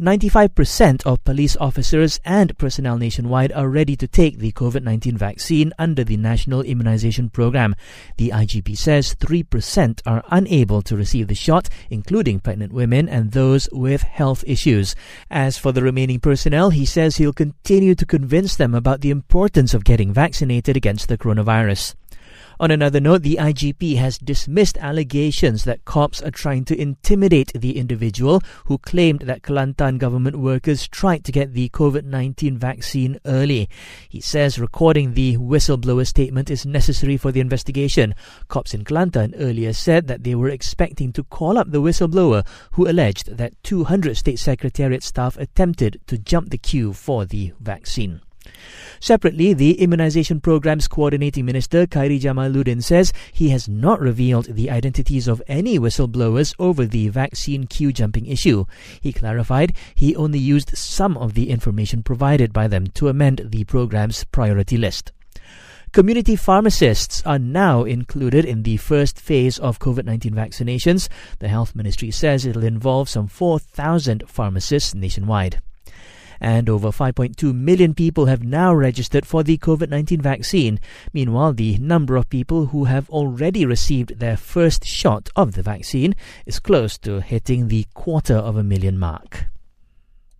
95% of police officers and personnel nationwide are ready to take the COVID 19 vaccine under the National Immunization Program. The IGP says 3% are unable to receive the shot, including pregnant women and those with health issues. As for the remaining personnel, he says he'll continue to convince them about the importance of getting vaccinated against the coronavirus. On another note, the IGP has dismissed allegations that cops are trying to intimidate the individual who claimed that Kelantan government workers tried to get the COVID 19 vaccine early. He says recording the whistleblower statement is necessary for the investigation. Cops in Kelantan earlier said that they were expecting to call up the whistleblower who alleged that 200 state secretariat staff attempted to jump the queue for the vaccine. Separately, the Immunisation Program's Coordinating Minister Khairy Jamaluddin says he has not revealed the identities of any whistleblowers over the vaccine queue jumping issue. He clarified he only used some of the information provided by them to amend the program's priority list. Community pharmacists are now included in the first phase of COVID 19 vaccinations. The Health Ministry says it'll involve some 4,000 pharmacists nationwide and over 5.2 million people have now registered for the COVID 19 vaccine. Meanwhile, the number of people who have already received their first shot of the vaccine is close to hitting the quarter of a million mark.